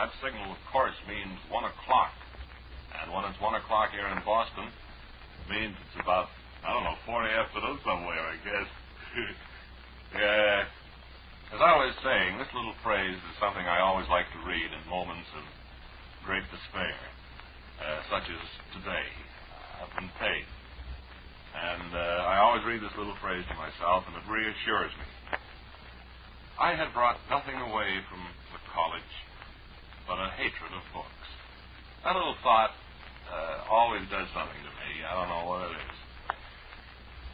That signal, of course, means 1 o'clock. And when it's 1 o'clock here in Boston, it means it's about, I don't know, 4 afternoon somewhere, I guess. yeah. As I was saying, this little phrase is something I always like to read in moments of great despair, uh, such as today. I've been paid. And uh, I always read this little phrase to myself, and it reassures me. I had brought nothing away from the college but a hatred of books. That little thought uh, always does something to me. I don't know what it is.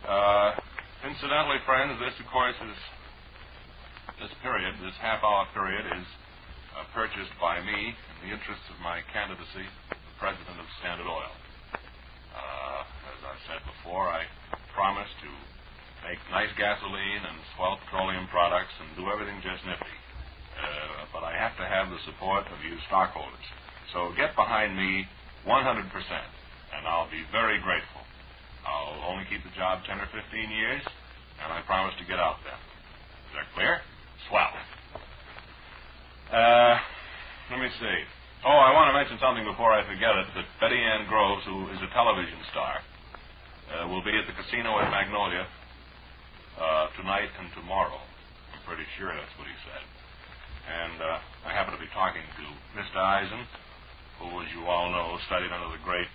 Uh, incidentally, friends, this, of course, is this period, this half-hour period, is uh, purchased by me in the interests of my candidacy for president of Standard Oil. Uh, as I've said before, I promise to make nice gasoline and swell petroleum products and do everything just nifty. Uh, but I have to have the support of you stockholders. So get behind me 100%, and I'll be very grateful. I'll only keep the job 10 or 15 years, and I promise to get out then. Is that clear? Swell. Uh, let me see. Oh, I want to mention something before I forget it that Betty Ann Groves, who is a television star, uh, will be at the casino at Magnolia uh, tonight and tomorrow. I'm pretty sure that's what he said. And uh, I happen to be talking to Mr. Eisen, who, as you all know, studied under the great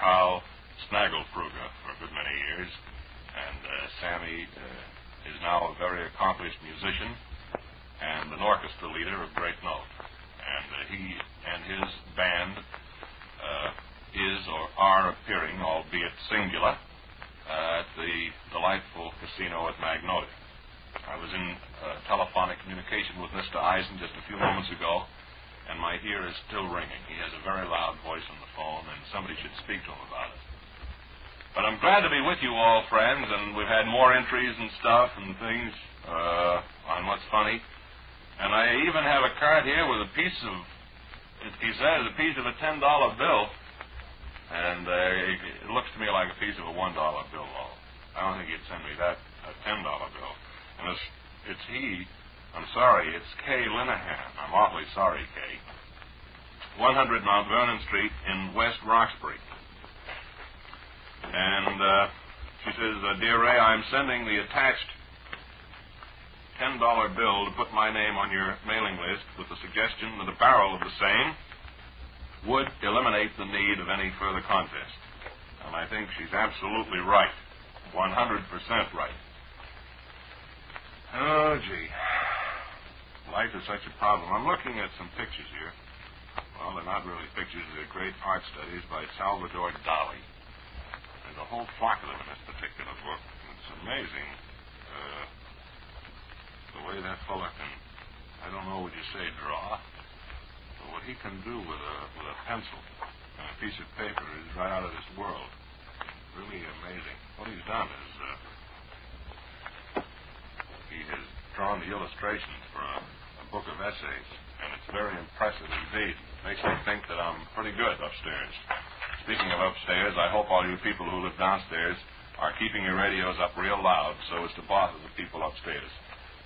Carl Snagelfruger for a good many years. And uh, Sammy uh, is now a very accomplished musician and an orchestra leader of great note. And uh, he and his band uh, is or are appearing, albeit singular, uh, at the delightful casino at Magnolia. I was in uh, telephonic communication with Mr. Eisen just a few moments ago, and my ear is still ringing. He has a very loud voice on the phone, and somebody should speak to him about it. But I'm glad to be with you all, friends, and we've had more entries and stuff and things uh, on what's funny. And I even have a card here with a piece of, he says, a piece of a $10 bill. And uh, it, it looks to me like a piece of a $1 bill, though. I don't think he'd send me that, a $10 bill. And it's, it's he, I'm sorry, it's Kay Linehan. I'm awfully sorry, Kay. 100 Mount Vernon Street in West Roxbury. And uh, she says, uh, Dear Ray, I'm sending the attached $10 bill to put my name on your mailing list with the suggestion that a barrel of the same would eliminate the need of any further contest. And I think she's absolutely right. 100% right. Oh, gee. Life is such a problem. I'm looking at some pictures here. Well, they're not really pictures. They're great art studies by Salvador Dali. There's a whole flock of them in this particular book. It's amazing uh, the way that fellow can, I don't know what you say, draw, but what he can do with a, with a pencil and a piece of paper is right out of this world. Really amazing. What he's done is uh, he has drawn the illustrations for a, a book of essays, and it's very impressive indeed. Makes me think that I'm pretty good upstairs. Speaking of upstairs, I hope all you people who live downstairs are keeping your radios up real loud so as to bother the people upstairs.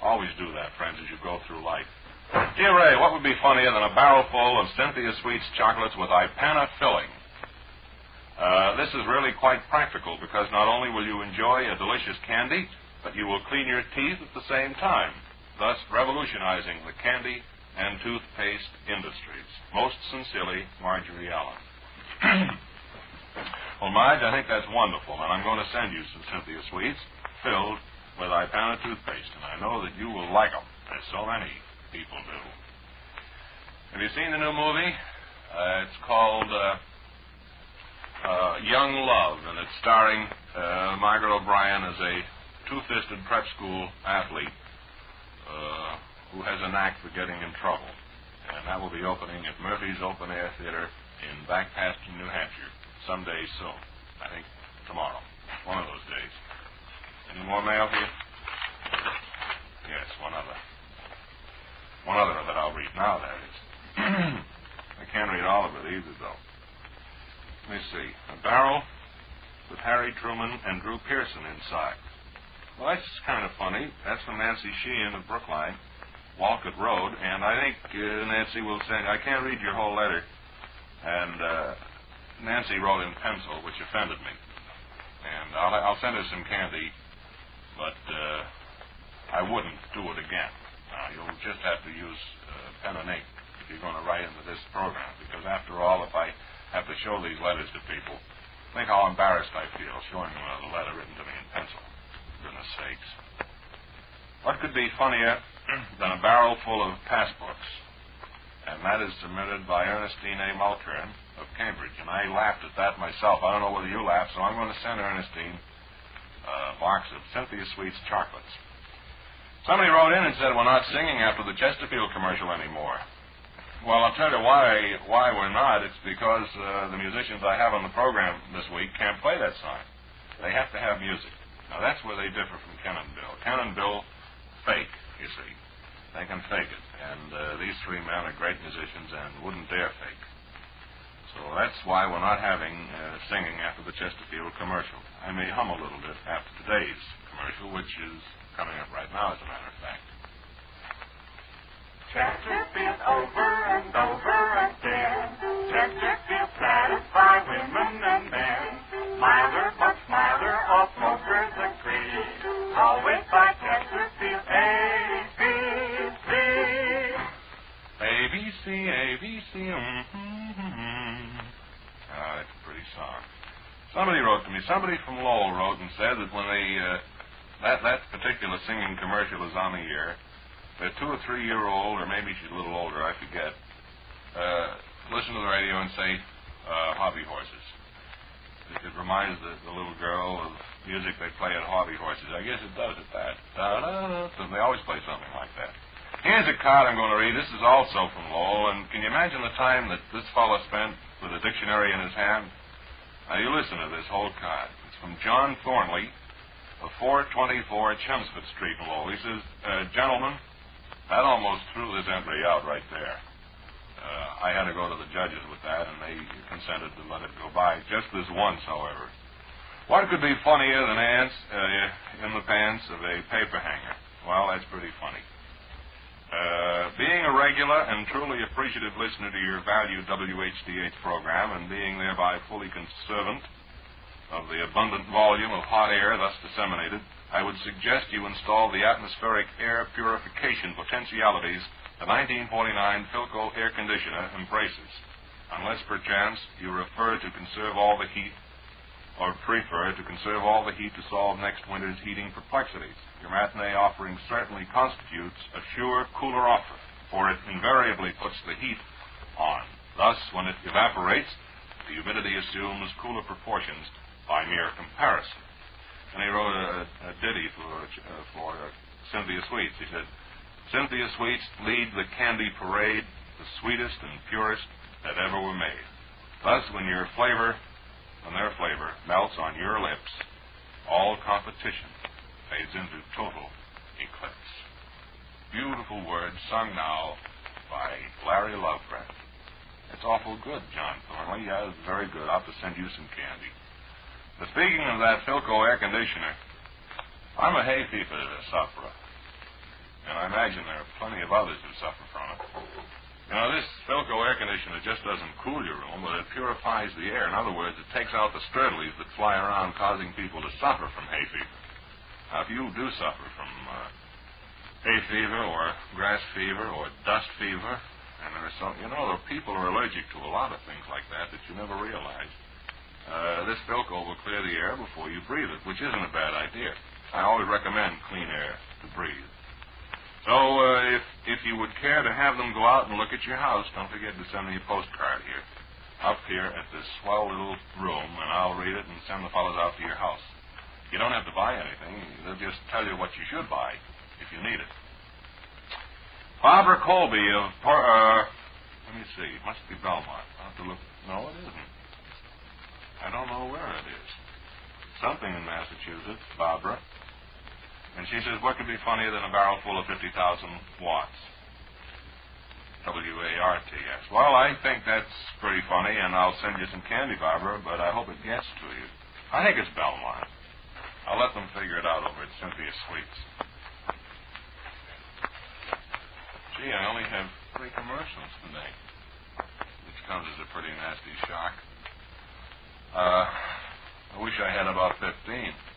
Always do that, friends, as you go through life. Dear Ray, what would be funnier than a barrel full of Cynthia Sweets chocolates with Ipana filling? Uh, this is really quite practical because not only will you enjoy a delicious candy, but you will clean your teeth at the same time, thus revolutionizing the candy and toothpaste industries. Most sincerely, Marjorie Allen. well, Marge, I think that's wonderful, and I'm going to send you some Cynthia Sweets filled with Ipana toothpaste, and I know that you will like them, as so many people do. Have you seen the new movie? Uh, it's called uh, uh, Young Love, and it's starring uh, Margaret O'Brien as a two-fisted prep school athlete uh, who has a knack for getting in trouble. And that will be opening at Murphy's Open Air Theater in Backpasture, New Hampshire, someday soon. I think tomorrow, one of those days. Any more mail here? Yes, one other. One other that I'll read now, that is. I can't read all of it either, though. Let me see. A barrel with Harry Truman and Drew Pearson inside. Well, that's kind of funny. That's from Nancy Sheehan of Brookline. Walcott Road, and I think uh, Nancy will send. I can't read your whole letter, and uh, Nancy wrote in pencil, which offended me, and I'll, I'll send her some candy, but uh, I wouldn't do it again. Now you'll just have to use uh, pen and ink if you're going to write into this program, because after all, if I have to show these letters to people, think how embarrassed I feel showing them a letter written to me in pencil. Goodness sakes. What could be funnier than a barrel full of passbooks? And that is submitted by Ernestine A. Mulkern of Cambridge. And I laughed at that myself. I don't know whether you laughed, so I'm going to send Ernestine a box of Cynthia Sweet's chocolates. Somebody wrote in and said we're not singing after the Chesterfield commercial anymore. Well, I'll tell you why why we're not. It's because uh, the musicians I have on the program this week can't play that song. They have to have music. Now that's where they differ from Ken Bill. Ken Bill fake, you see. They can fake it. And uh, these three men are great musicians and wouldn't dare fake. So that's why we're not having uh, singing after the Chesterfield commercial. I may hum a little bit after today's commercial, which is coming up right now, as a matter of fact. Chesterfield over and over again. Chesterfield satisfy women and men. Milder, Always buy Chesterfield ABC. ABC, ABC, mm-hmm. Ah, that's a pretty song. Somebody wrote to me. Somebody from Lowell wrote and said that when they uh, that that particular singing commercial is on the air, the two or three year old, or maybe she's a little older, I forget, uh, listen to the radio and say uh, hobby horses. It, reminds the, the little girl of music they play at hobby horses. I guess it does at that. Da-da-da. They always play something like that. Here's a card I'm going to read. This is also from Lowell, and can you imagine the time that this fellow spent with a dictionary in his hand? Now, you listen to this whole card. It's from John Thornley of 424 Chelmsford Street in Lowell. He says, uh, Gentlemen, that almost threw this entry out right there. Uh, I had to go to the judges with that, and they consented to let it go by. Just this once, however. What could be funnier than ants uh, in the pants of a paper hanger? Well, that's pretty funny. Uh, being a regular and truly appreciative listener to your valued WHDH program and being thereby fully conservant of the abundant volume of hot air thus disseminated, I would suggest you install the atmospheric air purification potentialities the 1949 Philco air conditioner embraces, unless perchance you refer to conserve all the heat or prefer to conserve all the heat to solve next winter's heating perplexities. Your matinee offering certainly constitutes a sure cooler offer, for it invariably puts the heat on. Thus, when it evaporates, the humidity assumes cooler proportions by mere comparison. And he wrote a, a ditty for, uh, for uh, Cynthia Sweets. He said, Cynthia Sweets lead the candy parade, the sweetest and purest that ever were made. Thus, when your flavor when their flavor melts on your lips, all competition fades into total eclipse. Beautiful words sung now by Larry Lovegren. It's awful good, John Thornley. Yeah, it's very good. I'll have to send you some candy. But speaking of that Philco air conditioner, I'm a hay fever sufferer. And I imagine there are plenty of others who suffer from it. Know, this Philco air conditioner just doesn't cool your room, but it purifies the air. In other words, it takes out the sturdlies that fly around causing people to suffer from hay fever. Now, if you do suffer from uh, hay fever or grass fever or dust fever, and there are some, you know, the people are allergic to a lot of things like that that you never realize. Uh, this Philco will clear the air before you breathe it, which isn't a bad idea. I always recommend clean air to breathe. So, uh, if if you would care to have them go out and look at your house, don't forget to send me a postcard here, up here at this swell little room, and I'll read it and send the fellows out to your house. You don't have to buy anything; they'll just tell you what you should buy if you need it. Barbara Colby of Por- uh, let me see, it must be Belmont. I'll have to look. No, it isn't. I don't know where it is. Something in Massachusetts, Barbara. And she says, what could be funnier than a barrel full of 50,000 watts? W-A-R-T-S. Well, I think that's pretty funny, and I'll send you some candy, Barbara, but I hope it gets to you. I think it's Belmont. I'll let them figure it out over at Cynthia Sweets. Gee, I only have three commercials today, which comes as a pretty nasty shock. Uh, I wish I had about 15.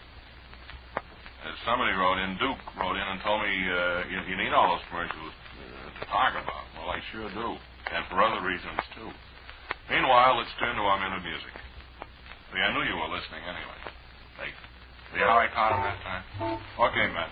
Somebody wrote in, Duke wrote in and told me uh, you, you need all those commercials uh, to talk about. Well, I sure do, and for other reasons too. Meanwhile, let's turn to our minute music. See, I knew you were listening anyway. Hey, see how I caught him that time? Okay, Matt.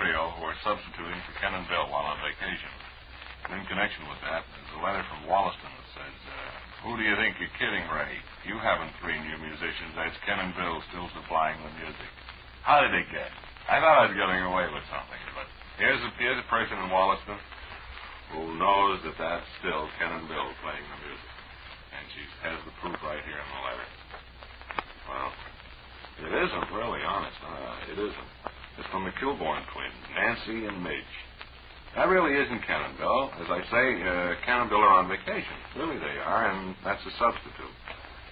Trio who are substituting for Ken and Bill while on vacation. And in connection with that, there's a letter from Wollaston that says, uh, Who do you think you're kidding, Ray? You haven't three new musicians. That's Ken and Bill still supplying the music. How did they get? I thought I was getting away with something, but here's a, here's a person in Wollaston who knows that that's still Ken and Bill playing the music. And she has the proof right here in the letter. Well, it isn't, really, honest. Uh, it isn't. It's from the Kilbourne twins, Nancy and Midge. That really isn't Bill. As I say, uh, Bill are on vacation. Really, they are, and that's a substitute.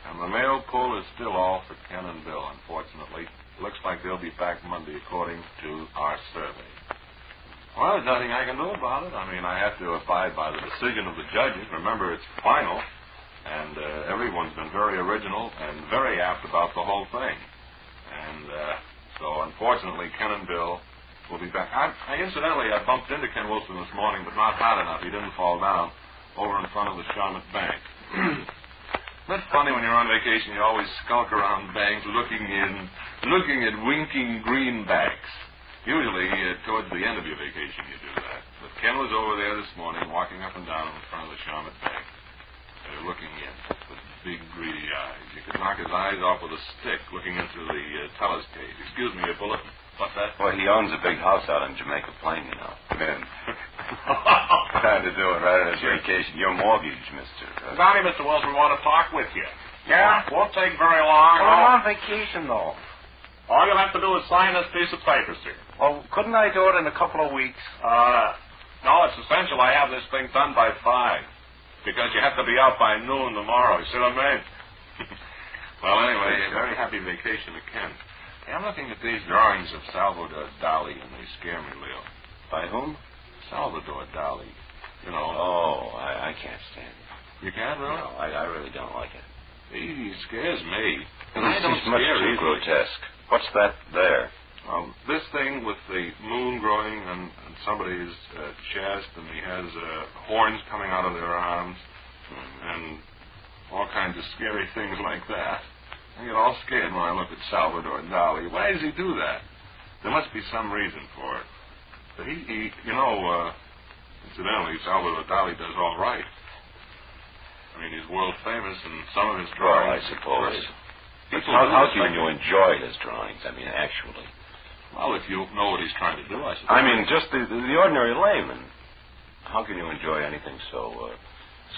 And the mail pull is still all for Bill, unfortunately. Looks like they'll be back Monday, according to our survey. Well, there's nothing I can do about it. I mean, I have to abide by the decision of the judges. Remember, it's final, and uh, everyone's been very original and very apt about the whole thing. And uh, so, unfortunately, Ken and Bill will be back. I, I incidentally, I bumped into Ken Wilson this morning, but not hard enough. He didn't fall down over in front of the Shawmut Bank. Isn't it funny when you're on vacation, you always skulk around banks looking in, looking at winking greenbacks. Usually, uh, towards the end of your vacation, you do that. But Ken was over there this morning, walking up and down in front of the Shawmut Bank, uh, looking in big, greedy eyes. You could knock his eyes off with a stick looking into the uh, teller's cage. Excuse me, a bulletin. What's that? Well, he owns a big house out in Jamaica Plain, you know. And trying to do it right on his vacation. Your mortgage, Mister. Uh, Donnie, Mr. Wells, we want to talk with you. Yeah? Won't take very long. Well, I'm on vacation, though. All you'll have to do is sign this piece of paper, sir. Well, couldn't I do it in a couple of weeks? Uh, no, it's essential I have this thing done by five. Because you have to be out by noon tomorrow. You see what I mean? well, anyway, a very happy vacation to Ken. Hey, I'm looking at these drawings of Salvador Dali, and they scare me, Leo. by whom? Salvador Dali. You know. Oh, I, I can't stand it. You can't, really? No, I, I really don't like it. He scares me. And I don't is much scare too grotesque. What's that there? Um, this thing with the moon growing on, on somebody's uh, chest, and he has uh, horns coming out of their arms, and all kinds of scary things like that. I get all scared when I look at Salvador Dali. Why does he do that? There must be some reason for it. But he, he you know, uh, incidentally, Salvador Dali does all right. I mean, he's world famous, and some of his Well, I suppose. People How, do how can you enjoy his drawings? I mean, actually. Well, if you know what he's trying to do, I suppose. I mean, just the, the ordinary layman. How can you enjoy anything so uh,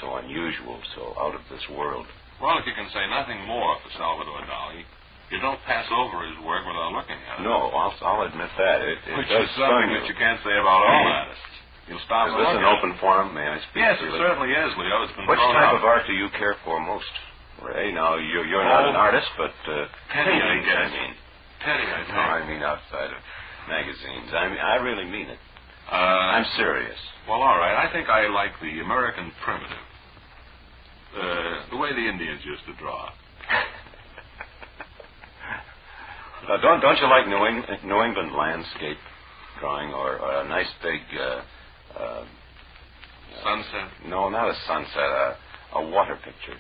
so unusual, so out of this world? Well, if you can say nothing more for Salvador Dali, you don't pass over his work without looking at it. No, I'll, I'll admit that. It, it Which does is something you. that you can't say about all artists. You'll stop Is this an open forum? May I speak Yes, it certainly is, Leo. It's been Which type out. of art do you care for most, Ray? Now, you're, you're not Oh. an artist, but uh, I guess. I mean. Penny, I No. I mean outside of magazines. I mean, I really mean it. uh, I'm serious. well, all right. I think I like the American primitive. Uh, the way the Indians used to draw. Now, don't don't you like New England, New England landscape drawing or, or a nice big? Uh, uh, Sunset. no, not a sunset. A, a water picture.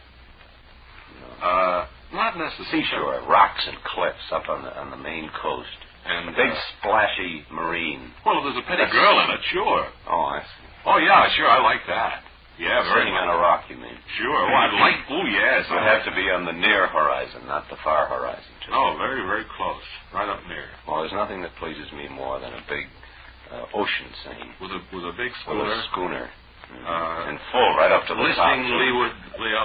You know. Not necessarily. Seashore, rocks and cliffs up on the on the Maine coast. And, big uh, splashy marine. well, there's a pretty That's- girl in it, sure. Oh, I see. Oh, yeah, sure. I like that. Yeah, very Sitting much. on a rock, you mean? Sure. Oh, I'd like. Oh, yes. It would have to be on the near horizon, not the far horizon. Too. Oh, very, very close. Right up near. Well, there's nothing that pleases me more than a big uh, ocean scene With a with a big with schooner. a schooner Uh, and full right up to the top. Listing too. leeward, Leo.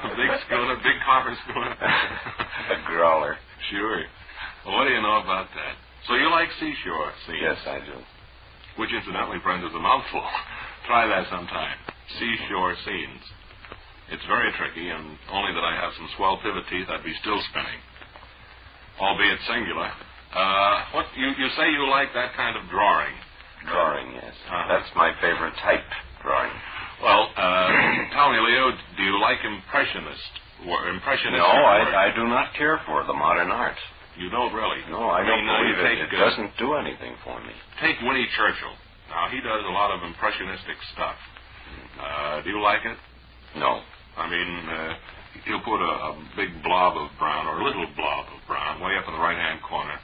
A big schooner, big copper schooner. a growler. sure. Well, what do you know about that? So you like seashore scenes? Yes, I do. Which, incidentally, friends, is a mouthful. Try that sometime. Seashore scenes. It's very tricky, and only that I have some swell pivot teeth, I'd be still spinning, albeit singular. Uh, what you you say you like that kind of drawing? Drawing, yes. Uh-huh. That's my favorite type, drawing. Well, uh, me, Leo, do you like impressionist or impressionist? No. I, I do not care for the modern art. You don't really. No, I don't mean, uh, believe it. take, It uh, doesn't do anything for me. Take Winnie Churchill. Now he does a lot of impressionistic stuff. Uh, do you like it? No. I mean, uh, he'll put a, a big blob of brown or a little blob of brown way up in the right-hand corner,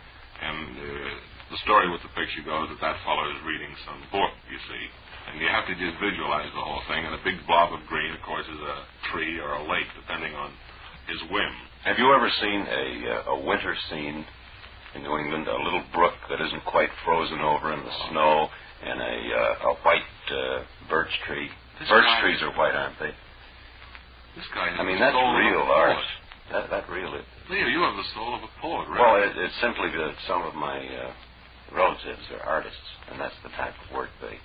and uh, the story with the picture goes that that fellow is reading some book, you see, and you have to just visualize the whole thing. And a big blob of green, of course, is a tree or a lake, depending on his whim. Have you ever seen a uh, a winter scene in New England? A little brook that isn't quite frozen over in the snow, and a uh, a white uh, birch tree. This birch guy- trees are white, aren't they? This guy has I mean, that's real art. That that really. Leo, you have the soul of a poet, right? Well, it, it's simply that some of my uh, relatives are artists, and that's the type of work they.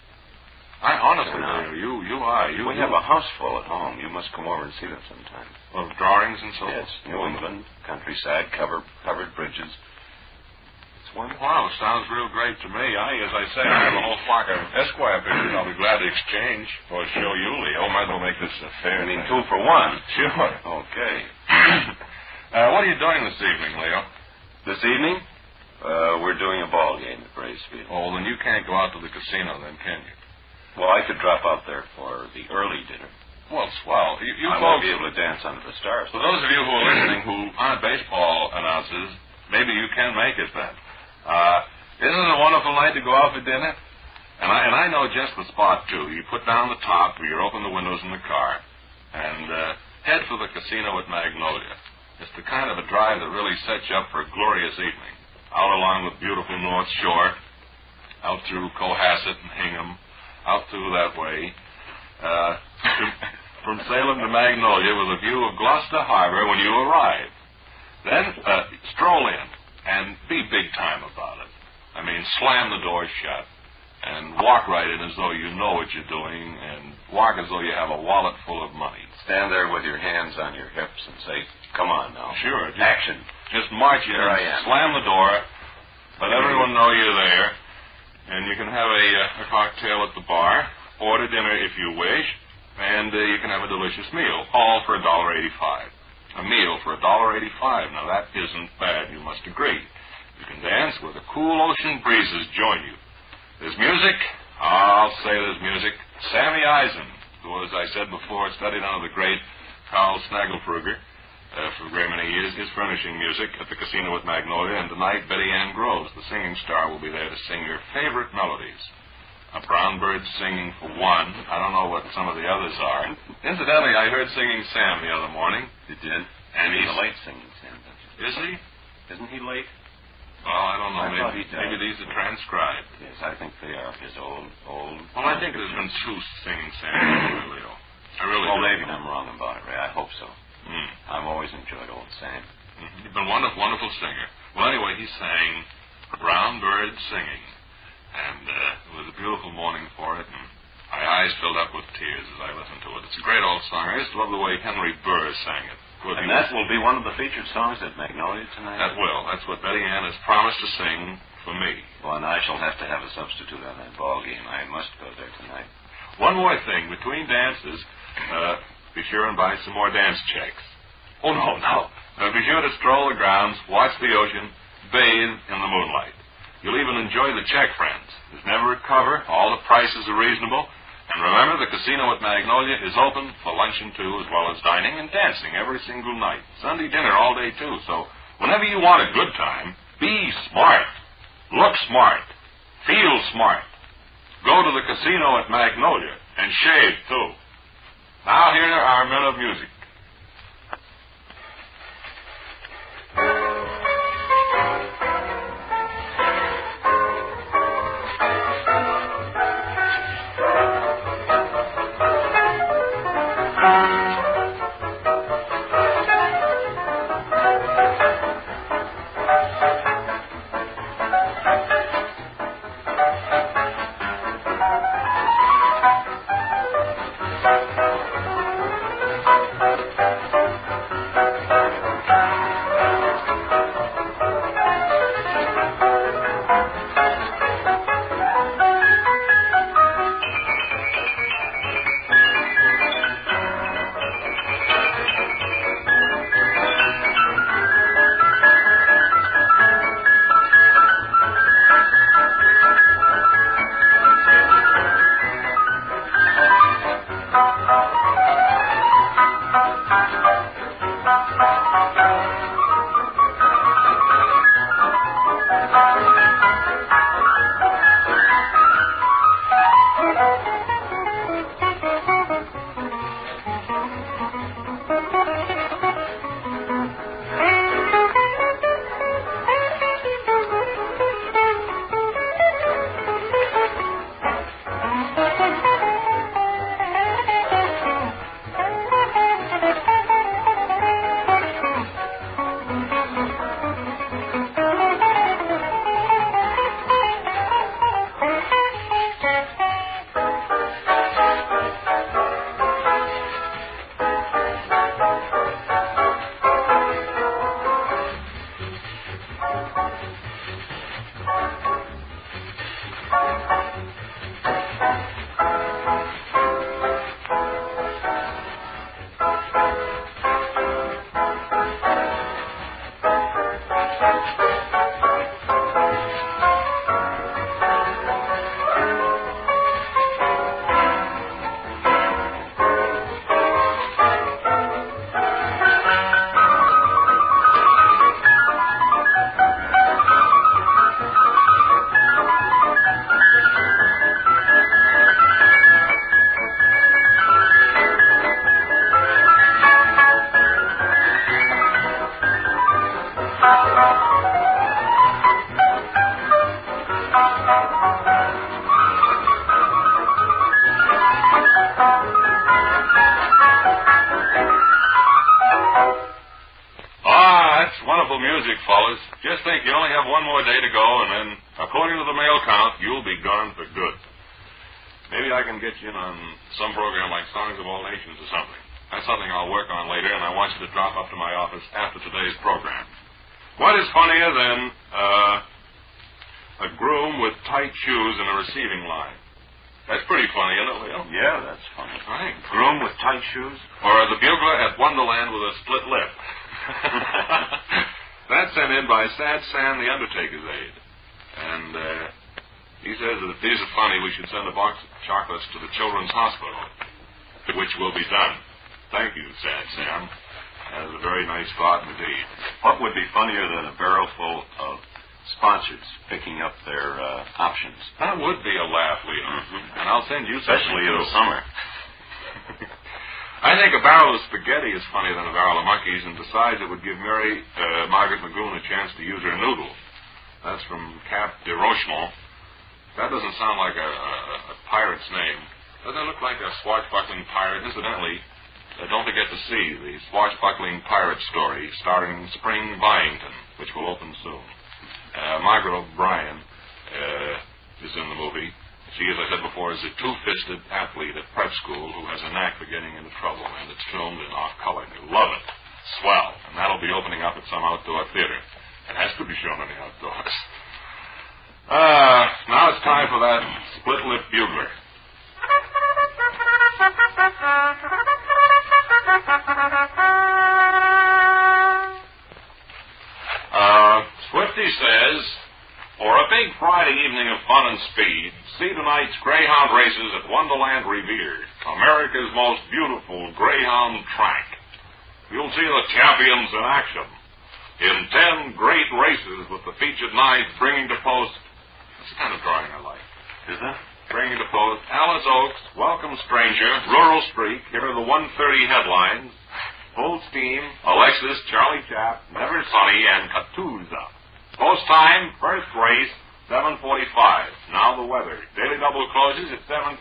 I honestly, not. Leo, you you are you. we have a house full at home. You must come over and see them sometime. of drawings and so. Yes, New England countryside, cover covered bridges. It's wonderful. Wow, sounds real great to me. I, as I say, I have a whole flock of Esquire pictures I'll be glad to exchange or show you, Leo. Might as well make this a fair I mean, two for one. Sure. Okay. uh, what are you doing this evening, Leo? This evening, uh, we're doing a ball game at Braves Field. Oh, then you can't go out to the casino then, can you? Well, I could drop out there for the early dinner. Well, swell. You, you I folks, won't be able to dance under the stars. for those of you who are listening who aren't baseball announcers, maybe you can make it then. Uh, isn't it a wonderful night to go out for dinner? And I, and I know just the spot, too. You put down the top, you open the windows in the car, and uh, head for the casino at Magnolia. It's the kind of a drive that really sets you up for a glorious evening. out along the beautiful North Shore, out through Cohasset and Hingham, out through that way, uh, to, from Salem to Magnolia with a view of Gloucester Harbor when you arrive. Then uh, stroll in and be big time about it. I mean, slam the door shut and walk right in as though you know what you're doing and walk as though you have a wallet full of money. Stand there with your hands on your hips and say, "Come on now." Sure. Just, Action. just march in, Here I am. slam the door, let everyone know you're there, and you can have a, uh, a cocktail at the bar, order dinner if you wish, and uh, you can have a delicious meal, all for a dollar eighty-five. A meal for a dollar eighty-five. Now that isn't bad. You must agree. You can dance where the cool ocean breezes join you. There's music. I'll say there's music. Sammy Eisen, who, as I said before, studied under the great Carl Snagelfruger uh, for a great many years, is furnishing music at the Casino with Magnolia. And tonight, Betty Ann Groves, the singing star, will be there to sing your favorite melodies. A brown bird singing for one. I don't know what some of the others are. Incidentally, I heard singing Sam the other morning. You did. And he's he's a late singing, Sam. don't you? Is he? Isn't he late? Well, I don't know. I maybe, maybe these are transcribed. Yes, I think they are. His old, old. Well, I think there's been two singing Sam. Do. I really Well, do. maybe I'm wrong about it, Ray. I hope so. Mm. I've always enjoyed old Sam. Mhm. He's been a wonderful, wonderful singer. Well, anyway, he sang Brown Bird Singing. And uh, it was a beautiful morning for it. And my eyes filled up with tears as I listened to it. It's a great old song. I used to love the way Henry Burr sang it. Good, And that will be one of the featured songs at Magnolia tonight. that will. That's what Betty Ann has promised to sing for me. Well, and I shall have to have a substitute on that ball game. I must go there tonight. One more thing. Between dances, uh, be sure and buy some more dance checks. Oh, no, no. Be sure to stroll the grounds, watch the ocean, bathe in the moonlight. You'll even enjoy the check friends. There's never a cover. All the prices are reasonable. And remember, the casino at Magnolia is open for luncheon, too, as well as dining and dancing every single night. Sunday dinner all day, too. So whenever you want a good time, be smart. Look smart. Feel smart. Go to the casino at Magnolia and shave, too. Now, here are men of music. Lip. That's sent in by Sad Sam, the Undertaker's aide. And uh, he says that if these are funny, we should send a box of chocolates to the Children's Hospital, which will be done. Thank you, Sad Sam. That is a very nice thought indeed. What would be funnier than a barrel full of sponsors picking up their uh, options? That would be a laugh, Leo. Mhm. And I'll send you Especially in the summer. I think a barrel of spaghetti is funnier than a barrel of monkeys, and besides, it would give Mary uh, Margaret Magoon a chance to use her noodle. That's from Cap de Rochemont. That doesn't sound like a, a, a pirate's name. Doesn't it look like a swashbuckling pirate? Incidentally, uh, don't forget to see the swashbuckling pirate story starring Spring Byington, which will open soon. Uh, Margaret O'Brien uh, is in the movie. She, as I said before, is a two-fisted athlete at prep school who has a knack for getting into trouble, and it's filmed in off-color. You love it. Swell. And that'll be opening up at some outdoor theater. It has to be shown in the outdoors. Uh, now it's time for that split-lip bugler. Uh, Swifty says, for a big Friday evening of fun and speed, see tonight's Greyhound races at Wonderland Revere, America's most beautiful Greyhound track. You'll see the champions in action. In ten great races with the featured knights bringing to post. That's kind of drawing I like. Is that? Bringing to post Alice Oaks, Welcome Stranger, Rural Streak. Here are the 130 headlines. Full Steam, Alexis, Charlie Chap, Never Sunny, and Katuza. Post time, first race, 7.45. Now the weather. Daily double closes at 7.30.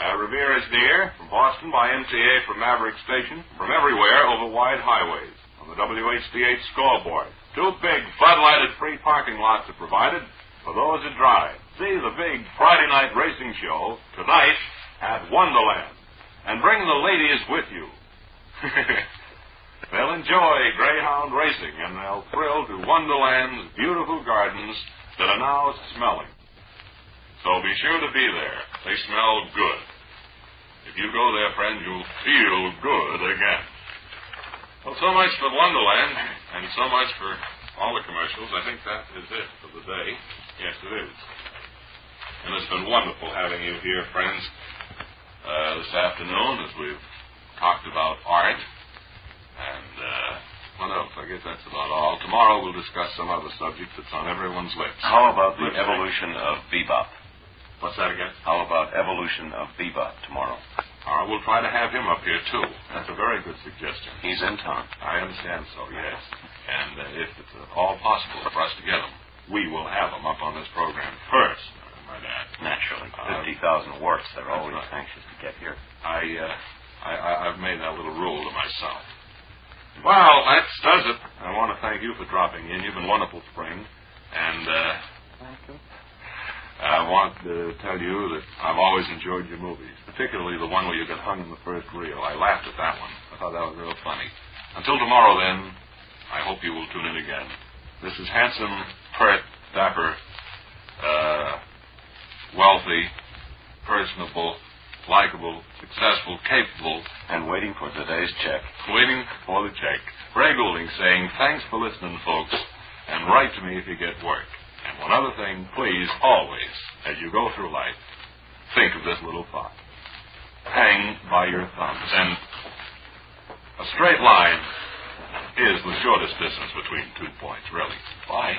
Uh, Revere is near, from Boston by MTA from Maverick Station, from everywhere over wide highways. On the WHDH scoreboard. Two big floodlighted free parking lots are provided for those that drive. See the big Friday night racing show tonight at Wonderland. And bring the ladies with you. they'll enjoy Greyhound racing and they'll thrill to Wonderland's beautiful gardens that are now smelling. So be sure to be there. They smell good. If you go there, friend, you'll feel good again. Well, so much for Wonderland, and so much for all the commercials. I think that is it for the day. Yes, it is. And it's been wonderful having you here, friends, uh, this afternoon as we've talked about art. And uh, what else? I guess that's about all. Tomorrow we'll discuss some other subject that's on everyone's lips. How about the Lip evolution of bebop? What's that again? How about evolution of bebop tomorrow? Uh, we'll try to have him up here, too. That's a very good suggestion. He's in town. I understand so, yes. And uh, if it's at all possible for us to get him, we will have him up on this program first, I might add. Naturally. Uh, 50,000 warts. They're always right. anxious to get here. I, uh, I, I, I've made that little rule to myself. Well, that does it. I want to thank you for dropping in. You've been wonderful, Spring. And uh, I want to tell you that I've always enjoyed your movies, particularly the one where you got hung in the first reel. I laughed at that one. I thought that was real funny. Until tomorrow, then, I hope you will tune in again. This is handsome, pert, dapper, uh, wealthy, personable, likable, successful, capable, And waiting for today's check. waiting for the check. Ray Goulding saying, thanks for listening, folks, and write to me if you get work. And one other thing, please, always, as you go through life, think of this little thought. Hang by your thumbs. And a straight line is the shortest distance between two points, really. Why?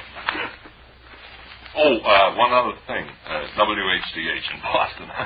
Oh, uh, one other thing. Uh, WHDH in Boston.